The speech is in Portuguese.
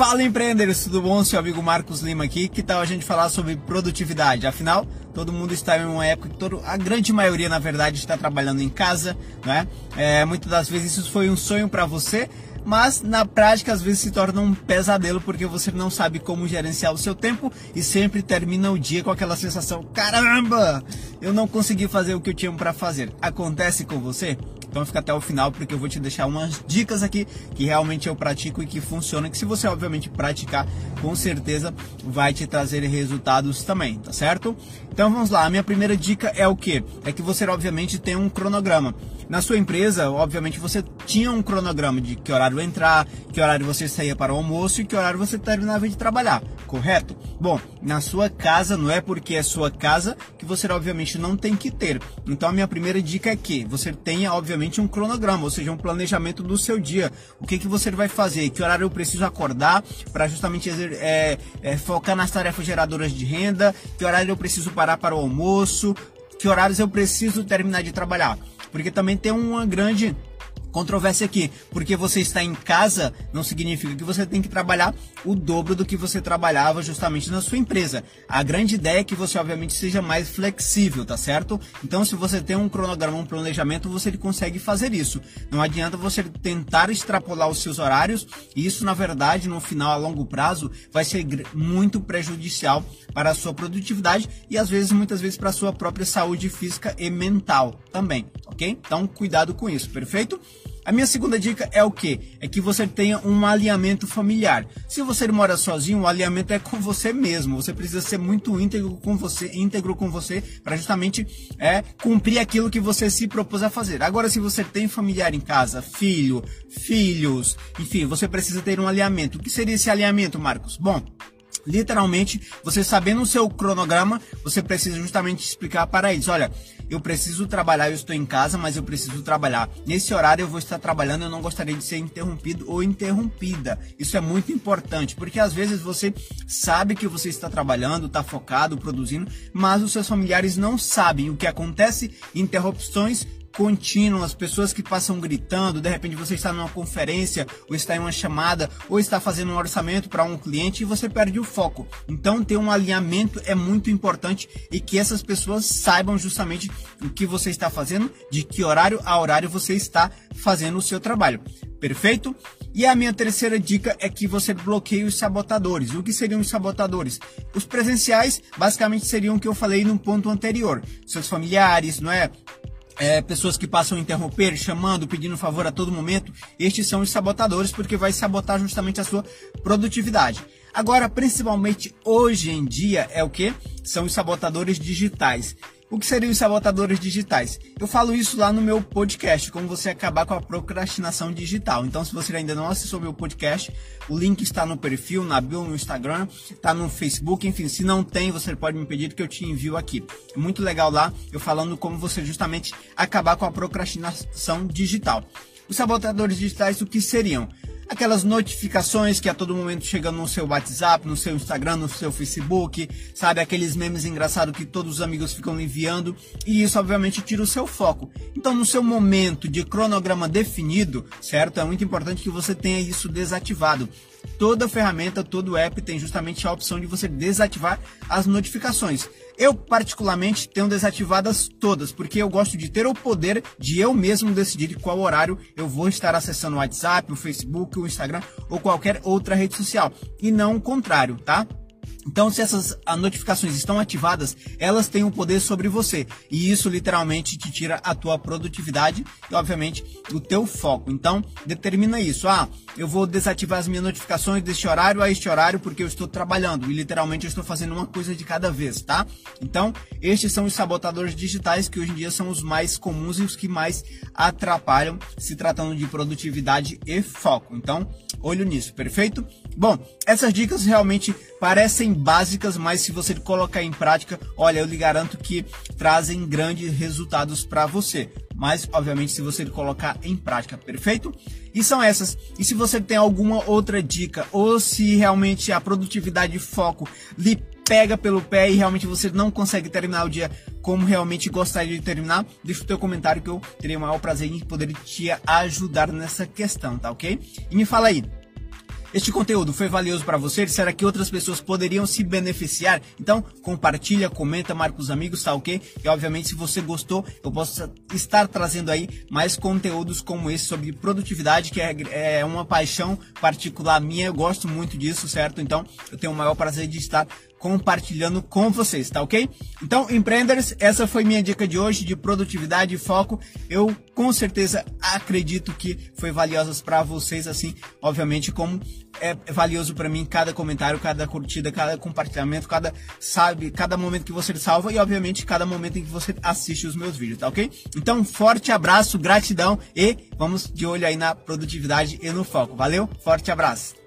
Fala empreendedores, tudo bom? Seu amigo Marcos Lima aqui. Que tal a gente falar sobre produtividade? Afinal, todo mundo está em uma época que todo, a grande maioria, na verdade, está trabalhando em casa, né? É, muitas das vezes isso foi um sonho para você, mas na prática às vezes se torna um pesadelo porque você não sabe como gerenciar o seu tempo e sempre termina o dia com aquela sensação: caramba, eu não consegui fazer o que eu tinha para fazer. Acontece com você? Então fica até o final porque eu vou te deixar umas dicas aqui que realmente eu pratico e que funcionam, que se você obviamente praticar, com certeza vai te trazer resultados também, tá certo? Então vamos lá, a minha primeira dica é o que? É que você obviamente tem um cronograma. Na sua empresa, obviamente, você tinha um cronograma de que horário entrar, que horário você saía para o almoço e que horário você terminava de trabalhar, correto? Bom, na sua casa, não é porque é sua casa que você, obviamente, não tem que ter. Então, a minha primeira dica é que você tenha, obviamente, um cronograma, ou seja, um planejamento do seu dia. O que, que você vai fazer? Que horário eu preciso acordar para justamente é, é, focar nas tarefas geradoras de renda? Que horário eu preciso parar para o almoço? Que horários eu preciso terminar de trabalhar? Porque também tem uma grande controvérsia aqui, porque você está em casa não significa que você tem que trabalhar o dobro do que você trabalhava justamente na sua empresa. A grande ideia é que você obviamente seja mais flexível, tá certo? Então se você tem um cronograma, um planejamento, você consegue fazer isso. Não adianta você tentar extrapolar os seus horários, e isso na verdade no final a longo prazo vai ser muito prejudicial para a sua produtividade e às vezes muitas vezes para a sua própria saúde física e mental também, ok? Então cuidado com isso, perfeito? A minha segunda dica é o que? É que você tenha um alinhamento familiar. Se você mora sozinho, o alinhamento é com você mesmo. Você precisa ser muito íntegro com você, íntegro com você, para justamente é, cumprir aquilo que você se propôs a fazer. Agora, se você tem familiar em casa, filho, filhos, enfim, você precisa ter um alinhamento. O que seria esse alinhamento, Marcos? Bom, literalmente, você sabendo o seu cronograma, você precisa justamente explicar para eles, olha, eu preciso trabalhar, eu estou em casa, mas eu preciso trabalhar. Nesse horário eu vou estar trabalhando, eu não gostaria de ser interrompido ou interrompida. Isso é muito importante, porque às vezes você sabe que você está trabalhando, está focado, produzindo, mas os seus familiares não sabem o que acontece, interrupções contínuas, pessoas que passam gritando, de repente você está numa conferência, ou está em uma chamada, ou está fazendo um orçamento para um cliente e você perde o foco. Então ter um alinhamento é muito importante e que essas pessoas saibam justamente o que você está fazendo, de que horário a horário você está fazendo o seu trabalho. Perfeito? E a minha terceira dica é que você bloqueie os sabotadores. O que seriam os sabotadores? Os presenciais basicamente seriam o que eu falei no ponto anterior. Seus familiares, não é? É, pessoas que passam a interromper, chamando, pedindo favor a todo momento, estes são os sabotadores, porque vai sabotar justamente a sua produtividade. Agora, principalmente hoje em dia, é o que? São os sabotadores digitais. O que seriam os sabotadores digitais? Eu falo isso lá no meu podcast, como você acabar com a procrastinação digital. Então, se você ainda não acessou meu podcast, o link está no perfil, na bio, no Instagram, está no Facebook, enfim, se não tem, você pode me pedir que eu te envio aqui. É muito legal lá, eu falando como você justamente acabar com a procrastinação digital. Os sabotadores digitais, o que seriam? Aquelas notificações que a todo momento chegam no seu WhatsApp, no seu Instagram, no seu Facebook, sabe? Aqueles memes engraçados que todos os amigos ficam enviando e isso obviamente tira o seu foco. Então, no seu momento de cronograma definido, certo? É muito importante que você tenha isso desativado. Toda ferramenta, todo app tem justamente a opção de você desativar as notificações. Eu, particularmente, tenho desativadas todas, porque eu gosto de ter o poder de eu mesmo decidir qual horário eu vou estar acessando o WhatsApp, o Facebook, o Instagram ou qualquer outra rede social. E não o contrário, tá? Então, se essas notificações estão ativadas, elas têm um poder sobre você. E isso literalmente te tira a tua produtividade e, obviamente, o teu foco. Então, determina isso. Ah, eu vou desativar as minhas notificações deste horário a este horário porque eu estou trabalhando. E literalmente eu estou fazendo uma coisa de cada vez, tá? Então, estes são os sabotadores digitais que hoje em dia são os mais comuns e os que mais atrapalham se tratando de produtividade e foco. Então, olho nisso, perfeito? Bom, essas dicas realmente parecem básicas, mas se você colocar em prática, olha, eu lhe garanto que trazem grandes resultados para você. Mas, obviamente, se você colocar em prática, perfeito? E são essas. E se você tem alguma outra dica, ou se realmente a produtividade e foco lhe pega pelo pé e realmente você não consegue terminar o dia como realmente gostaria de terminar, deixa o teu comentário que eu teria o maior prazer em poder te ajudar nessa questão, tá ok? E me fala aí, este conteúdo foi valioso para você? Será que outras pessoas poderiam se beneficiar? Então, compartilha, comenta, marca os amigos, tá ok? E obviamente, se você gostou, eu posso estar trazendo aí mais conteúdos como esse sobre produtividade, que é, é uma paixão particular minha. Eu gosto muito disso, certo? Então, eu tenho o maior prazer de estar compartilhando com vocês, tá ok? Então, empreenders, essa foi minha dica de hoje de produtividade e foco. Eu com certeza acredito que foi valiosa para vocês, assim, obviamente, como é valioso para mim cada comentário, cada curtida, cada compartilhamento, cada sabe, cada momento que você salva e obviamente cada momento em que você assiste os meus vídeos, tá ok? Então, forte abraço, gratidão e vamos de olho aí na produtividade e no foco. Valeu? Forte abraço.